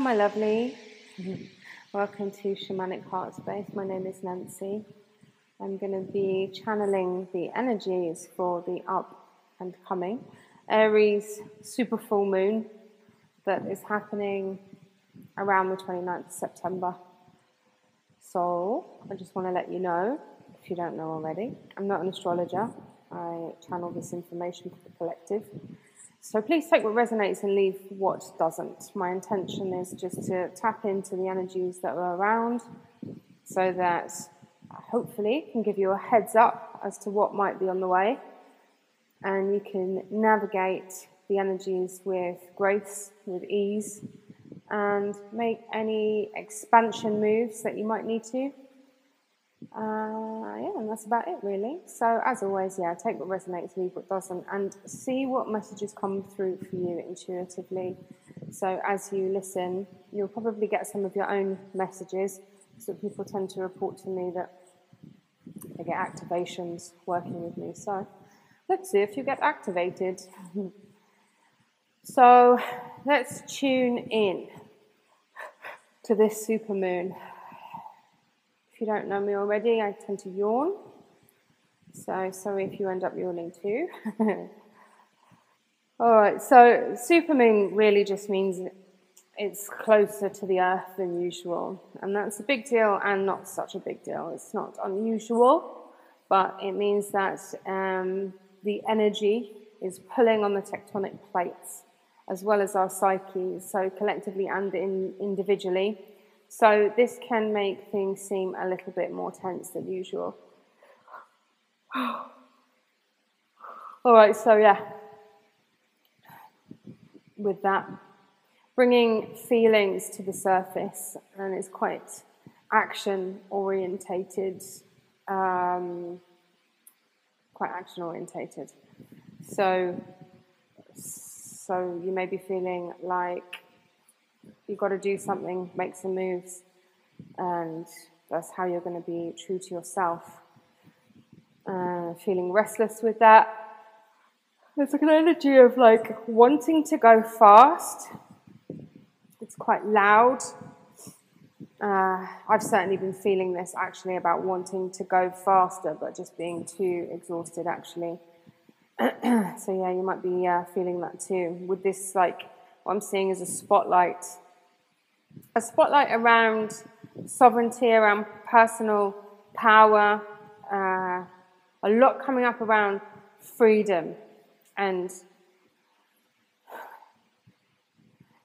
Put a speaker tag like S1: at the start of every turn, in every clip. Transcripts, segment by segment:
S1: my lovely. Welcome to Shamanic Heartspace. My name is Nancy. I'm going to be channeling the energies for the up and coming Aries super full moon that is happening around the 29th of September. So, I just want to let you know, if you don't know already, I'm not an astrologer. I channel this information for the collective. So please take what resonates and leave what doesn't. My intention is just to tap into the energies that are around so that hopefully can give you a heads up as to what might be on the way and you can navigate the energies with grace, with ease, and make any expansion moves that you might need to. Uh, yeah, and that's about it really. So, as always, yeah, take what resonates, leave what doesn't, and see what messages come through for you intuitively. So, as you listen, you'll probably get some of your own messages. So, people tend to report to me that they get activations working with me. So, let's see if you get activated. so, let's tune in to this supermoon. If you don't know me already, I tend to yawn. So sorry if you end up yawning too. All right, so supermoon really just means it's closer to the earth than usual. And that's a big deal and not such a big deal. It's not unusual, but it means that um, the energy is pulling on the tectonic plates as well as our psyches, so collectively and in, individually. So this can make things seem a little bit more tense than usual. All right, so yeah, with that, bringing feelings to the surface, and it's quite action orientated, um, quite action orientated. So, so you may be feeling like you've got to do something, make some moves, and that's how you're going to be true to yourself. Uh, feeling restless with that. There's like an energy of like wanting to go fast. It's quite loud. Uh, I've certainly been feeling this actually about wanting to go faster, but just being too exhausted actually. so yeah, you might be uh, feeling that too. With this, like what I'm seeing is a spotlight a spotlight around sovereignty, around personal power, uh, a lot coming up around freedom and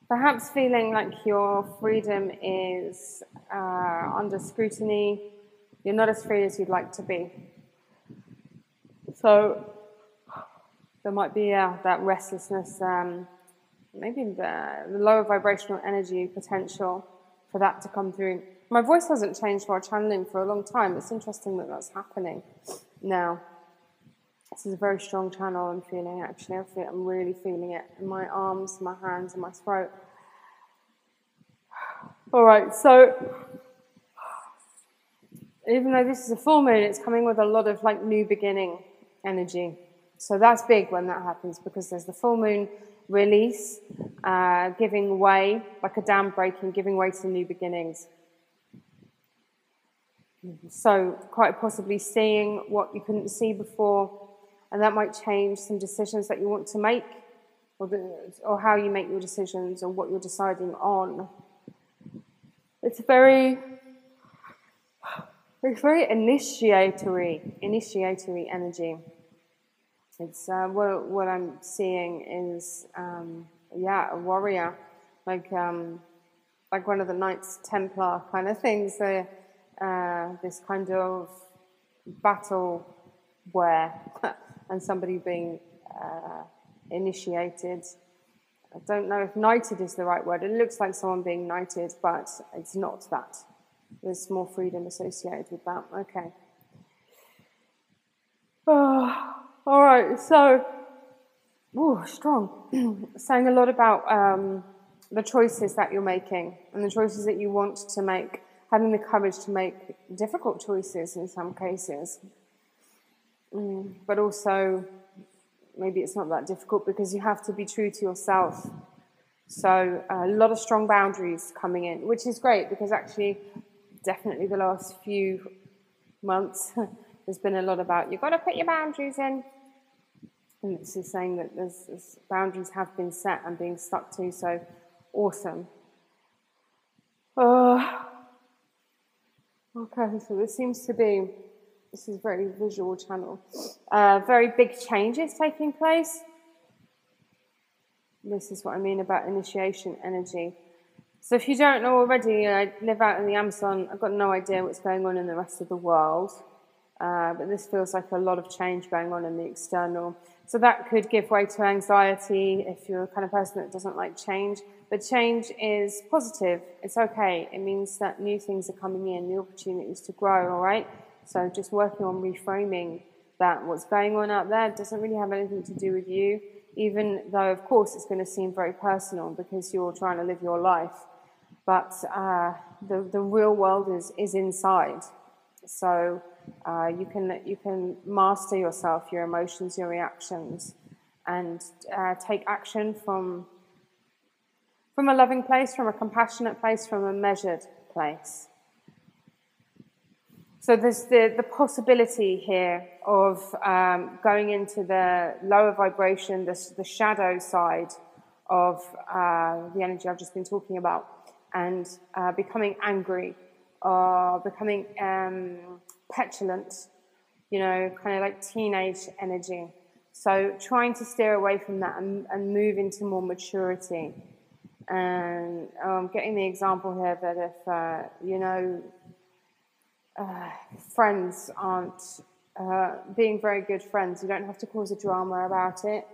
S1: perhaps feeling like your freedom is uh, under scrutiny, you're not as free as you'd like to be. So there might be uh, that restlessness. Um, maybe the, lower vibrational energy potential for that to come through. My voice hasn't changed while channeling for a long time. It's interesting that that's happening now. This is a very strong channel I'm feeling actually. I feel, I'm really feeling it in my arms, my hands, and my throat. All right, so even though this is a full moon, it's coming with a lot of like new beginning energy. So that's big when that happens because there's the full moon release, uh, giving way, like a dam breaking, giving way to new beginnings. So, quite possibly seeing what you couldn't see before, and that might change some decisions that you want to make, or, the, or how you make your decisions, or what you're deciding on. It's very, it's very initiatory, initiatory energy. It's uh, what, what I'm seeing is um, yeah a warrior like um, like one of the Knights Templar kind of things. uh, this kind of battle wear and somebody being uh, initiated. I don't know if knighted is the right word. It looks like someone being knighted, but it's not that. There's more freedom associated with that. Okay. Oh. All right, so, strong. Saying a lot about um, the choices that you're making and the choices that you want to make, having the courage to make difficult choices in some cases. Mm, but also, maybe it's not that difficult because you have to be true to yourself So a lot of strong boundaries coming in, which is great because actually, definitely the last few months, there's been a lot about you've got to put your boundaries in. And this is saying that there's, there's boundaries have been set and being stuck to. So awesome. Uh, okay, so this seems to be this is very visual channel. Uh, very big changes taking place. This is what I mean about initiation energy. So if you don't know already, I live out in the Amazon. I've got no idea what's going on in the rest of the world. Uh, but this feels like a lot of change going on in the external. So that could give way to anxiety if you're the kind of person that doesn't like change. But change is positive. It's okay. It means that new things are coming in, new opportunities to grow, all right? So just working on reframing that what's going on out there doesn't really have anything to do with you, even though, of course, it's going to seem very personal because you're trying to live your life. But uh, the, the real world is, is inside. So uh, you, can, you can master yourself, your emotions, your reactions, and uh, take action from, from a loving place, from a compassionate place, from a measured place. So there's the, the possibility here of um, going into the lower vibration, the, the shadow side of uh, the energy I've just been talking about, and uh, becoming angry or becoming um, petulant, you know, kind of like teenage energy. So trying to steer away from that and, and move into more maturity. And I'm um, getting the example here that if, uh, you know, uh, friends aren't uh, being very good friends. You don't have to cause a drama about it.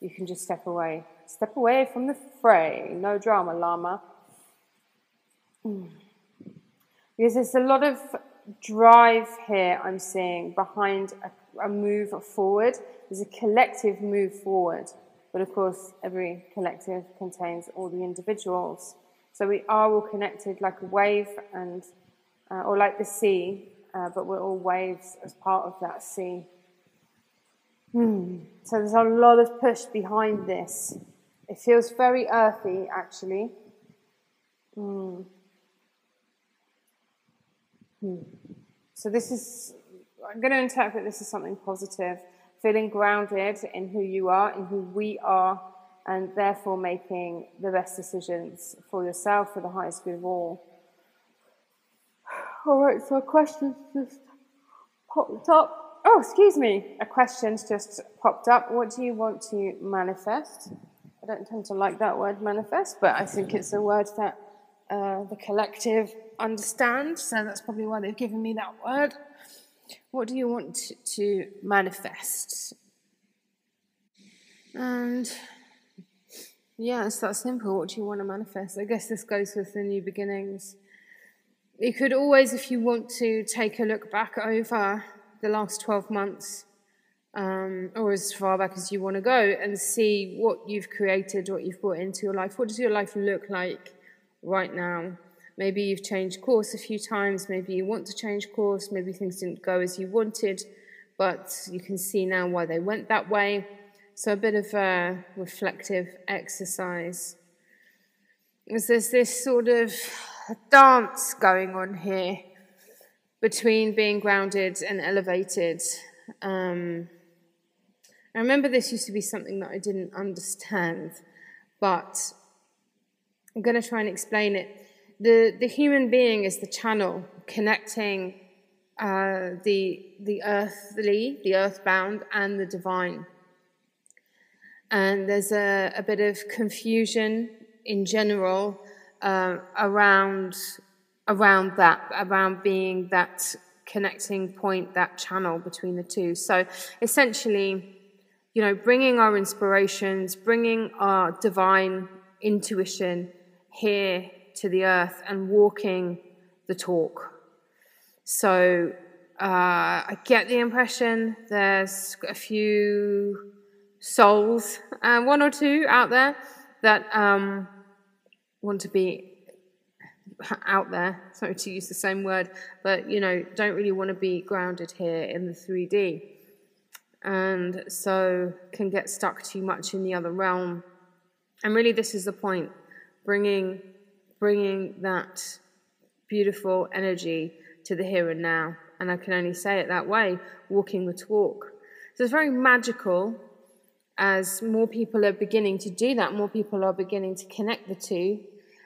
S1: You can just step away. Step away from the fray. No drama, Llama. Mm. Because there's a lot of drive here I'm seeing behind a, a move forward. There's a collective move forward. But of course, every collective contains all the individuals. So we are all connected like a wave and uh, or like the sea, uh, but we're all waves as part of that sea. Hmm. So there's a lot of push behind this. It feels very earthy, actually. Hmm. So this is, I'm going to interpret this as something positive. Feeling grounded in who you are, in who we are, and therefore making the best decisions for yourself for the highest good of all. All right, so a question just popped up. Oh, excuse me. A question's just popped up. What do you want to manifest? I don't tend to like that word manifest, but I think it's a word that uh, the collective understand, so that's probably why they've given me that word. What do you want to manifest? And yeah, it's that simple. What do you want to manifest? I guess this goes with the new beginnings. You could always, if you want to, take a look back over the last 12 months um, or as far back as you want to go and see what you've created, what you've brought into your life. What does your life look like right now? Maybe you've changed course a few times, maybe you want to change course, maybe things didn't go as you wanted, but you can see now why they went that way. So, a bit of a reflective exercise. Is there's this sort of dance going on here between being grounded and elevated. Um, I remember this used to be something that I didn't understand, but I'm going to try and explain it. The, the human being is the channel connecting uh, the, the earthly, the earthbound, and the divine. And there's a, a bit of confusion in general uh, around around that, around being that connecting point, that channel between the two. So essentially, you know, bringing our inspirations, bringing our divine intuition here to the earth and walking the talk. So uh, I get the impression there's a few souls, uh, one or two out there, that um, want to be out there, sorry to use the same word, but you know, don't really want to be grounded here in the 3D. And so can get stuck too much in the other realm. And really, this is the point bringing, bringing that beautiful energy to the here and now. And I can only say it that way walking the talk. So it's very magical as more people are beginning to do that, more people are beginning to connect the two.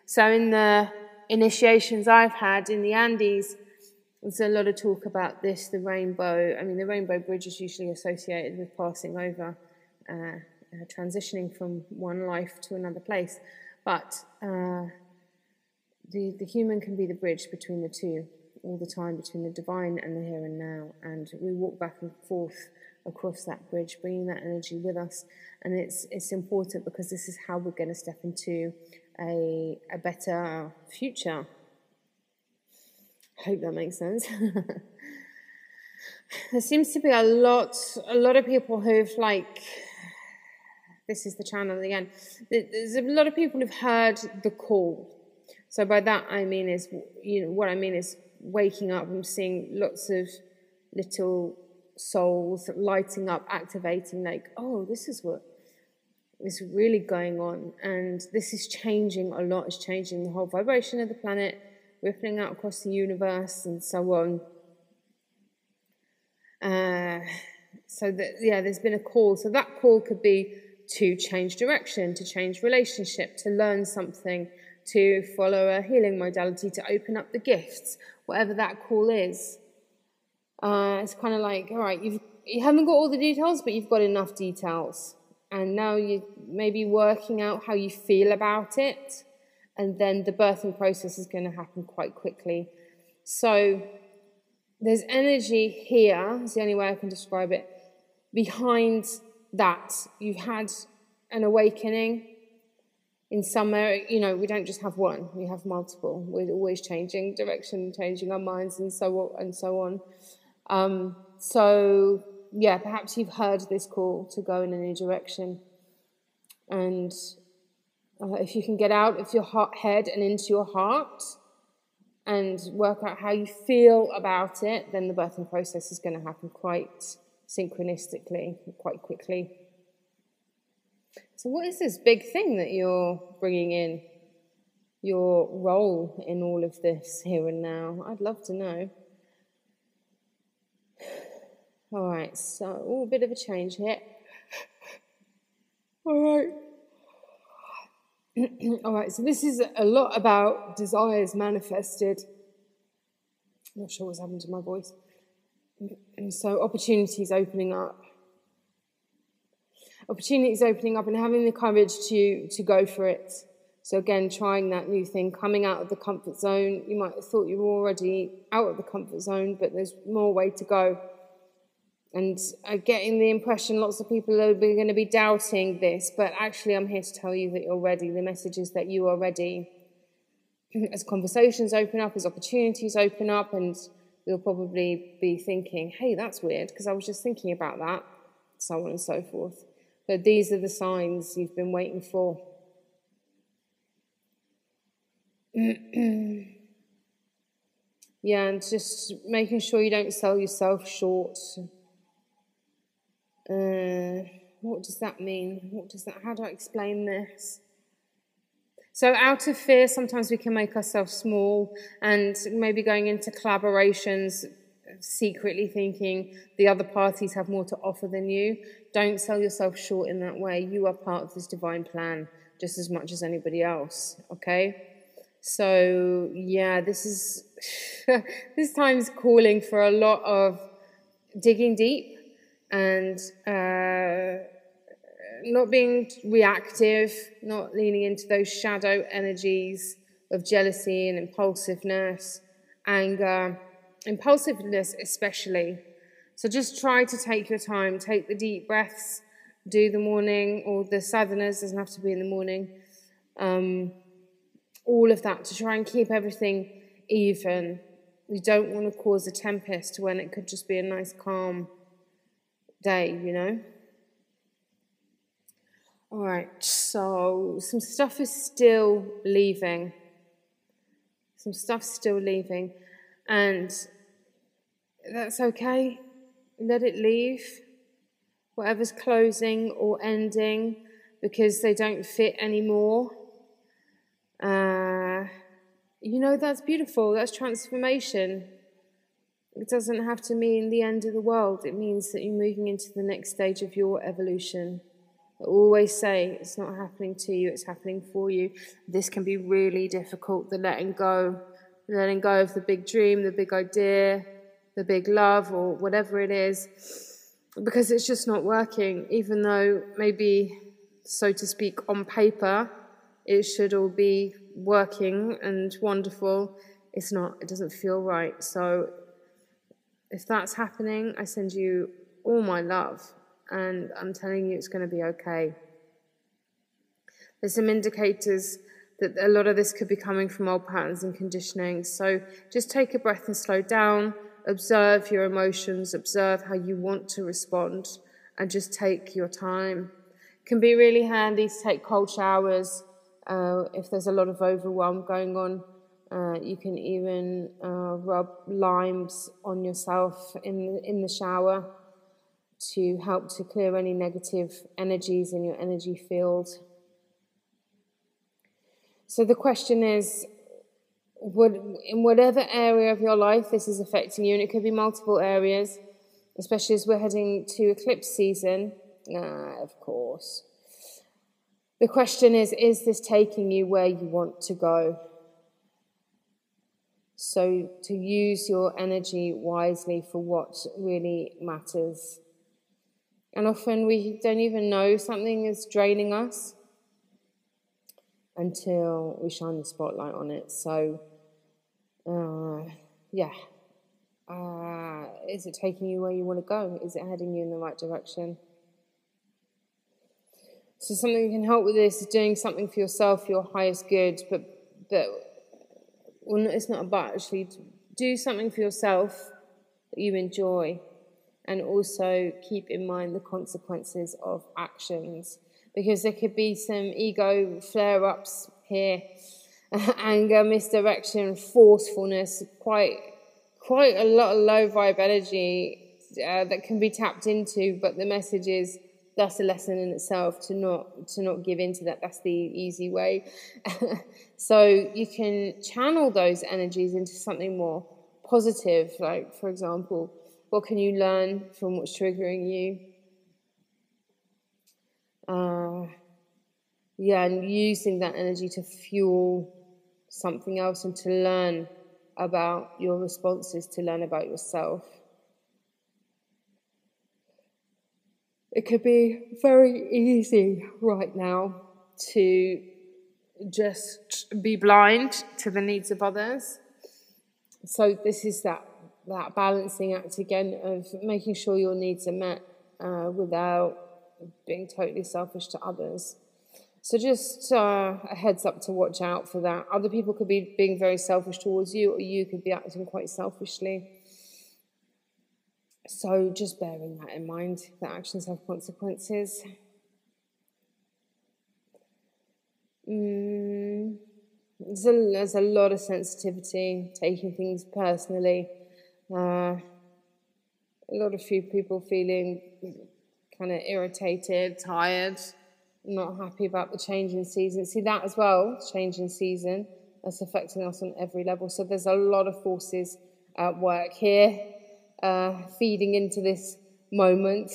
S1: So in the initiations I've had in the Andes, there's a lot of talk about this, the rainbow. I mean, the rainbow bridge is usually associated with passing over, uh, uh, transitioning from one life to another place. But uh, the, the human can be the bridge between the two all the time, between the divine and the here and now. And we walk back and forth across that bridge, bringing that energy with us. And it's, it's important because this is how we're going to step into a, a better future. I hope that makes sense. there seems to be a lot, a lot of people who've like, this is the channel again. There's a lot of people who've heard the call. So by that I mean is, you know, what I mean is waking up and seeing lots of little souls lighting up, activating, like, oh, this is what is really going on. And this is changing a lot, it's changing the whole vibration of the planet, rippling out across the universe, and so on. Uh, so that yeah, there's been a call. So that call could be to change direction, to change relationship, to learn something, to follow a healing modality, to open up the gifts, whatever that call is. Uh, it's kind of like, all right, you've, you haven't got all the details, but you've got enough details. And now you may be working out how you feel about it. And then the birthing process is going to happen quite quickly. So there's energy here, is the only way I can describe it. Behind that, you've had an awakening, in area, you know, we don't just have one, we have multiple. We're always changing direction, changing our minds, and so on and so on. Um, so, yeah, perhaps you've heard this call to go in a new direction. And uh, if you can get out of your heart, head and into your heart and work out how you feel about it, then the birthing process is going to happen quite synchronistically, quite quickly. So, what is this big thing that you're bringing in? Your role in all of this here and now? I'd love to know. All right, so oh, a bit of a change here. All right. All right, so this is a lot about desires manifested. I'm not sure what's happened to my voice. And so opportunities opening up opportunities opening up and having the courage to, to go for it. So again, trying that new thing, coming out of the comfort zone. You might have thought you were already out of the comfort zone, but there's more way to go. And I'm getting the impression lots of people are going to be doubting this, but actually, I'm here to tell you that you're ready. The message is that you are ready. As conversations open up, as opportunities open up, and you'll probably be thinking, hey, that's weird, because I was just thinking about that, so on and so forth. But these are the signs you've been waiting for. yeah, and just making sure you don't sell yourself short. Uh, what does that mean? What does that? How do I explain this? So, out of fear, sometimes we can make ourselves small, and maybe going into collaborations secretly thinking the other parties have more to offer than you. Don't sell yourself short in that way. You are part of this divine plan just as much as anybody else, okay? So, yeah, this is this time's calling for a lot of digging deep and uh, not being reactive, not leaning into those shadow energies of jealousy and impulsiveness, anger, impulsiveness especially. So just try to take your time, take the deep breaths, do the morning or the sadhanas, doesn't have to be in the morning. Um, all of that to try and keep everything even. You don't want to cause a tempest when it could just be a nice, calm day, you know? All right, so some stuff is still leaving. Some stuff's still leaving. And that's okay. Let it leave. Whatever's closing or ending because they don't fit anymore. Uh, you know, that's beautiful. That's transformation. It doesn't have to mean the end of the world. It means that you're moving into the next stage of your evolution. I always say it's not happening to you, it's happening for you. This can be really difficult, the letting go, letting go of the big dream, the big idea, the big love, or whatever it is, because it's just not working, even though maybe, so to speak, on paper, it should all be working and wonderful. It's not, it doesn't feel right. So if that's happening, I send you all my love and I'm telling you it's going to be okay. There's some indicators that a lot of this could be coming from old patterns and conditioning. So just take a breath and slow down, observe your emotions, observe how you want to respond, and just take your time. It can be really handy to take cold showers uh, if there's a lot of overwhelm going on. Uh, you can even uh, rub limes on yourself in in the shower to help to clear any negative energies in your energy field. So the question is, in whatever area of your life this is affecting you, and it could be multiple areas, especially as we're heading to eclipse season, uh, of course. The question is, is this taking you where you want to go? So, to use your energy wisely for what really matters. And often we don't even know something is draining us until we shine the spotlight on it. So, uh, yeah. Uh, is it taking you where you want to go? Is it heading you in the right direction? So something that can help with this is doing something for yourself, your highest good, but but well, it's not about actually do something for yourself that you enjoy and also keep in mind the consequences of actions because there could be some ego flare ups here, anger, misdirection, forcefulness, quite quite a lot of low vibe energy uh, that can be tapped into. But the message is that's a lesson in itself to not to not give into that. That's the easy way. so you can channel those energies into something more positive, like for example what can you learn from what's triggering you? Uh, yeah, and using that energy to fuel something else and to learn about your responses, to learn about yourself. It could be very easy right now to just be blind to the needs of others. So, this is that that balancing act again of making sure your needs are met uh, without being totally selfish to others. So just uh, a heads up to watch out for that. Other people could be being very selfish towards you, or you could be acting quite selfishly. So just bearing that in mind, that actions have consequences. Mm, there's, a, there's a lot of sensitivity, taking things personally. Uh, a lot of few people feeling kind of irritated, tired, not happy about the change in season. See that as well, change in season, that's affecting us on every level. So there's a lot of forces at work here, uh, feeding into this moment.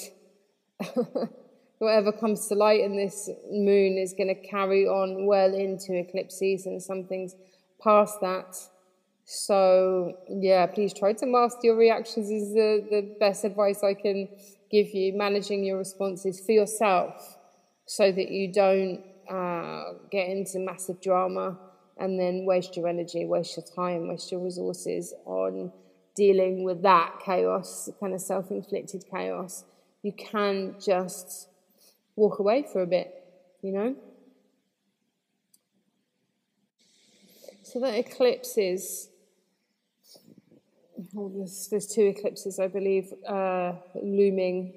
S1: Whatever comes to light in this moon is going to carry on well into eclipse season. Some things past that so yeah, please try to master your reactions is the, the best advice I can give you. Managing your responses for yourself so that you don't uh, get into massive drama and then waste your energy, waste your time, waste your resources on dealing with that chaos, kind of self-inflicted chaos. You can just walk away for a bit, you know? So that eclipse is oh, there's, there's two eclipses, I believe, uh, looming.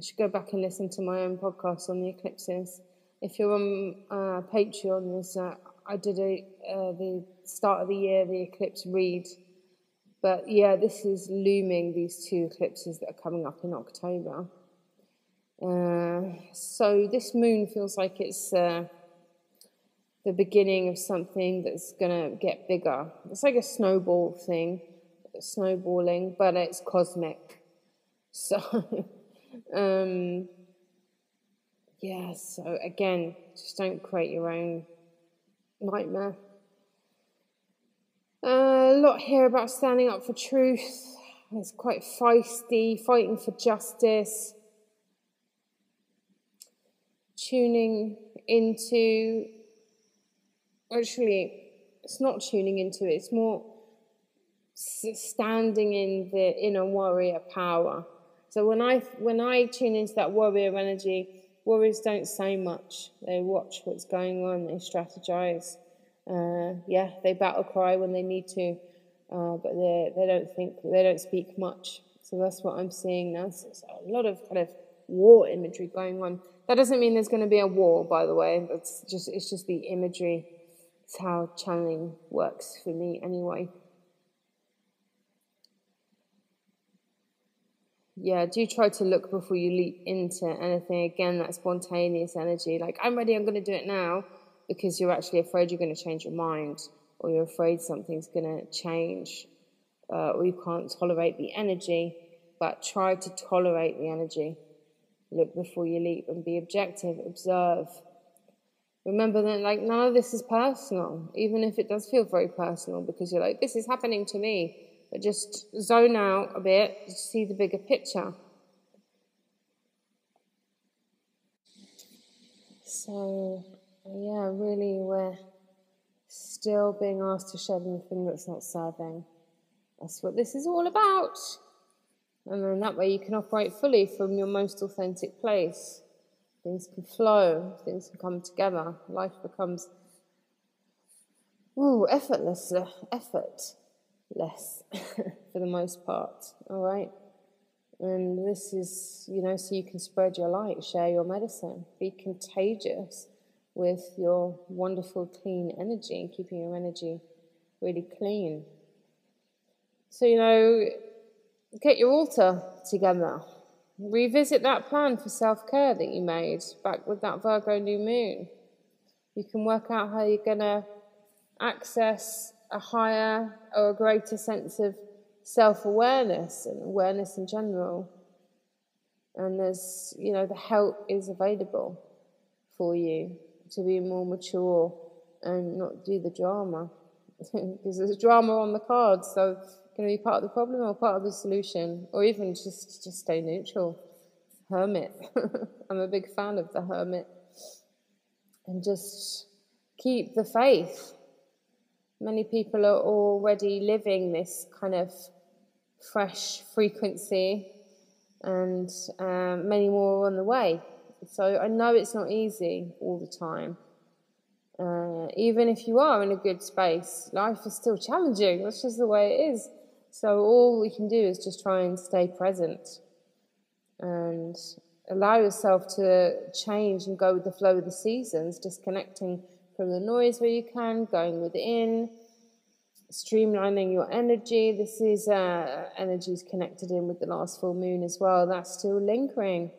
S1: I should go back and listen to my own podcast on the eclipses. If you're on uh, Patreon, there's, uh, I did a, uh, the start of the year, the eclipse read. But yeah, this is looming, these two eclipses that are coming up in October. Uh, so this moon feels like it's uh, the beginning of something that's going to get bigger. It's like a snowball thing, snowballing, but it's cosmic. So, um, yeah, so again, just don't create your own nightmare. Uh, a lot here about standing up for truth. It's quite feisty, fighting for justice, tuning into. Actually, it's not tuning into it, it's more standing in the inner warrior power. So when I when I tune into that warrior energy, warriors don't say much. They watch what's going on. They strategize. Uh, yeah, they battle cry when they need to, uh, but they they don't think they don't speak much. So that's what I'm seeing now. So a lot of kind of war imagery going on. That doesn't mean there's going to be a war, by the way. That's just it's just the imagery. It's how channeling works for me, anyway. Yeah, do try to look before you leap into anything. Again, that spontaneous energy, like I'm ready, I'm going to do it now, because you're actually afraid you're going to change your mind, or you're afraid something's going to change, uh, or you can't tolerate the energy. But try to tolerate the energy. Look before you leap and be objective. Observe. Remember that, like, none of this is personal, even if it does feel very personal, because you're like, this is happening to me but just zone out a bit to see the bigger picture. So, yeah, really, we're still being asked to shed anything that's not serving. That's what this is all about. And then that way you can operate fully from your most authentic place. Things can flow, things can come together. Life becomes ooh, effortless, uh, effort less for the most part. All right. And this is, you know, so you can spread your light, share your medicine, be contagious with your wonderful clean energy and keeping your energy really clean. So, you know, get your altar together. Revisit that plan for self care that you made back with that Virgo new moon. You can work out how you're going to access a higher or a greater sense of self awareness and awareness in general. And there's, you know, the help is available for you to be more mature and not do the drama. because there's drama on the cards, so can be part of the problem or part of the solution, or even just just stay neutral. Hermit. I'm a big fan of the hermit. And just keep the faith Many people are already living this kind of fresh frequency, and um, many more are on the way. So I know it's not easy all the time. Uh, even if you are in a good space, life is still challenging. That's just the way it is. So all we can do is just try and stay present and allow yourself to change and go with the flow of the seasons, disconnecting from the noise where you can, going within, streamlining your energy. This is uh, energies connected in with the last full moon as well. That's still lingering.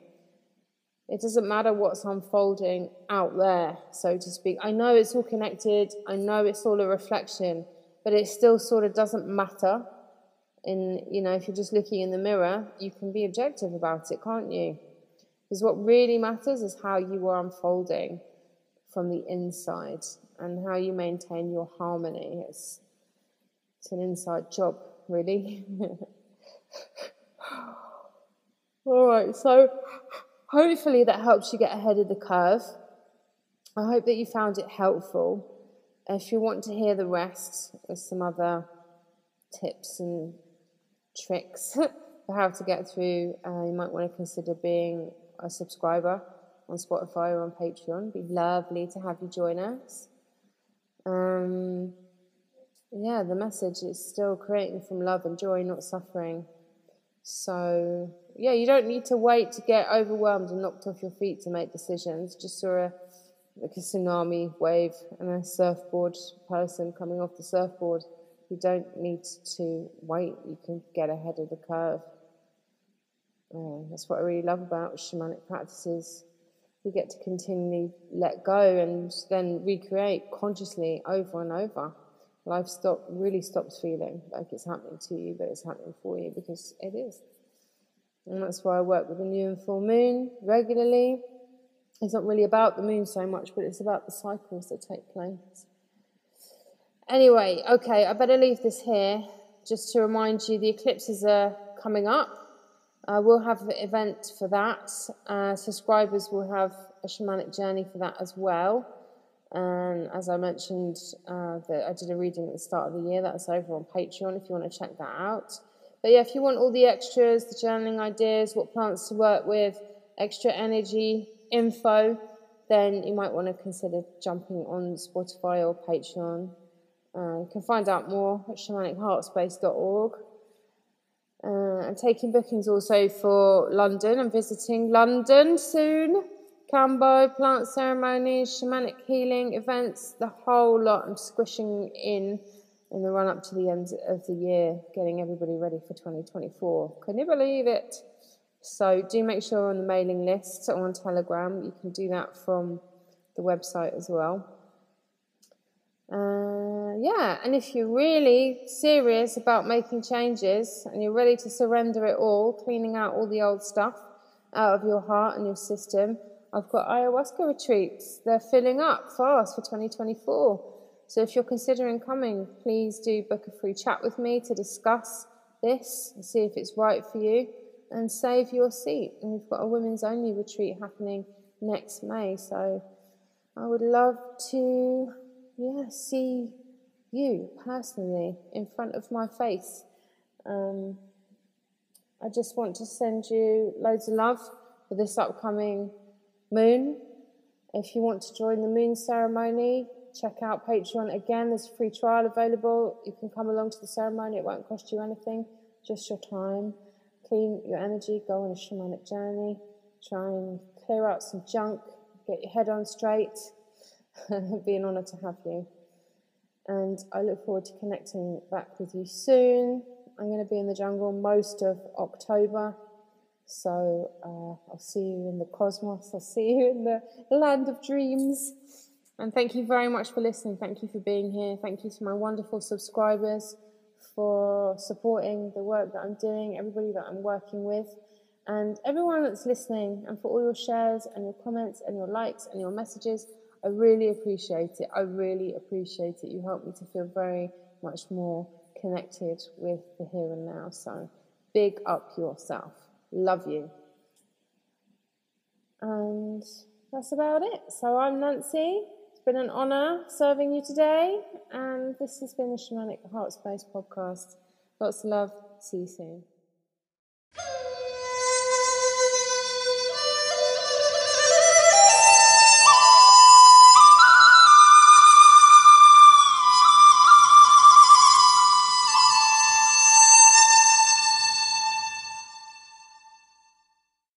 S1: It doesn't matter what's unfolding out there, so to speak. I know it's all connected. I know it's all a reflection, but it still sort of doesn't matter. In you know, if you're just looking in the mirror, you can be objective about it, can't you? Because what really matters is how you are unfolding from the inside and how you maintain your harmony. It's, it's an inside job, really. All right, so hopefully that helps you get ahead of the curve. I hope that you found it helpful. If you want to hear the rest, there's some other tips and tricks for how to get through. Uh, you might want to consider being a subscriber on Spotify or on Patreon. It'd be lovely to have you join us. Um, yeah, the message is still creating from love and joy, not suffering. So, yeah, you don't need to wait to get overwhelmed and knocked off your feet to make decisions. Just saw a like a tsunami wave and a surfboard person coming off the surfboard. You don't need to wait, you can get ahead of the curve. That's what I really love about shamanic practices. You get to continually let go and then recreate consciously over and over. Life stop really stops feeling like it's happening to you, but it's happening for you because it is. And that's why I work with the new and full moon regularly. It's not really about the moon so much, but it's about the cycles that take place. Anyway, okay, I better leave this here just to remind you the eclipses are coming up. We'll have an event for that. Uh, subscribers will have a shamanic journey for that as well. And as I mentioned, uh, that I did a reading at the start of the year. That's over on Patreon if you want to check that out. But yeah, if you want all the extras, the journaling ideas, what plants to work with, extra energy info, then you might want to consider jumping on Spotify or Patreon. Uh, you can find out more at shamanicheartspace.org. Uh, I'm taking bookings also for London. I'm visiting London soon. Kambo, plant ceremonies, shamanic healing events, the whole lot. I'm squishing in in the run up to the end of the year, getting everybody ready for 2024. Can you believe it? So do make sure on the mailing list or on Telegram. You can do that from the website as well. Uh, yeah, and if you're really serious about making changes and you're ready to surrender it all, cleaning out all the old stuff out of your heart and your system, I've got ayahuasca retreats. They're filling up fast for 2024. So if you're considering coming, please do book a free chat with me to discuss this and see if it's right for you and save your seat. And we've got a women's only retreat happening next May. So I would love to yeah, see you personally in front of my face. Um, I just want to send you loads of love for this upcoming moon. If you want to join the moon ceremony, check out Patreon again. There's a free trial available. You can come along to the ceremony, it won't cost you anything, just your time. Clean your energy, go on a shamanic journey, try and clear out some junk, get your head on straight. Be an honour to have you. And I look forward to connecting back with you soon. I'm going to be in the jungle most of October. So uh, I'll see you in the cosmos. I'll see you in the land of dreams. And thank you very much for listening. Thank you for being here. Thank you to my wonderful subscribers for supporting the work that I'm doing, everybody that I'm working with, and everyone that's listening, and for all your shares and your comments and your likes and your messages. I really appreciate it. I really appreciate it. You help me to feel very much more connected with the here and now. So big up yourself. Love you. And that's about it. So I'm Nancy. It's been an honour serving you today. And this has been the Shamanic Heartspace podcast. Lots of love. See you soon.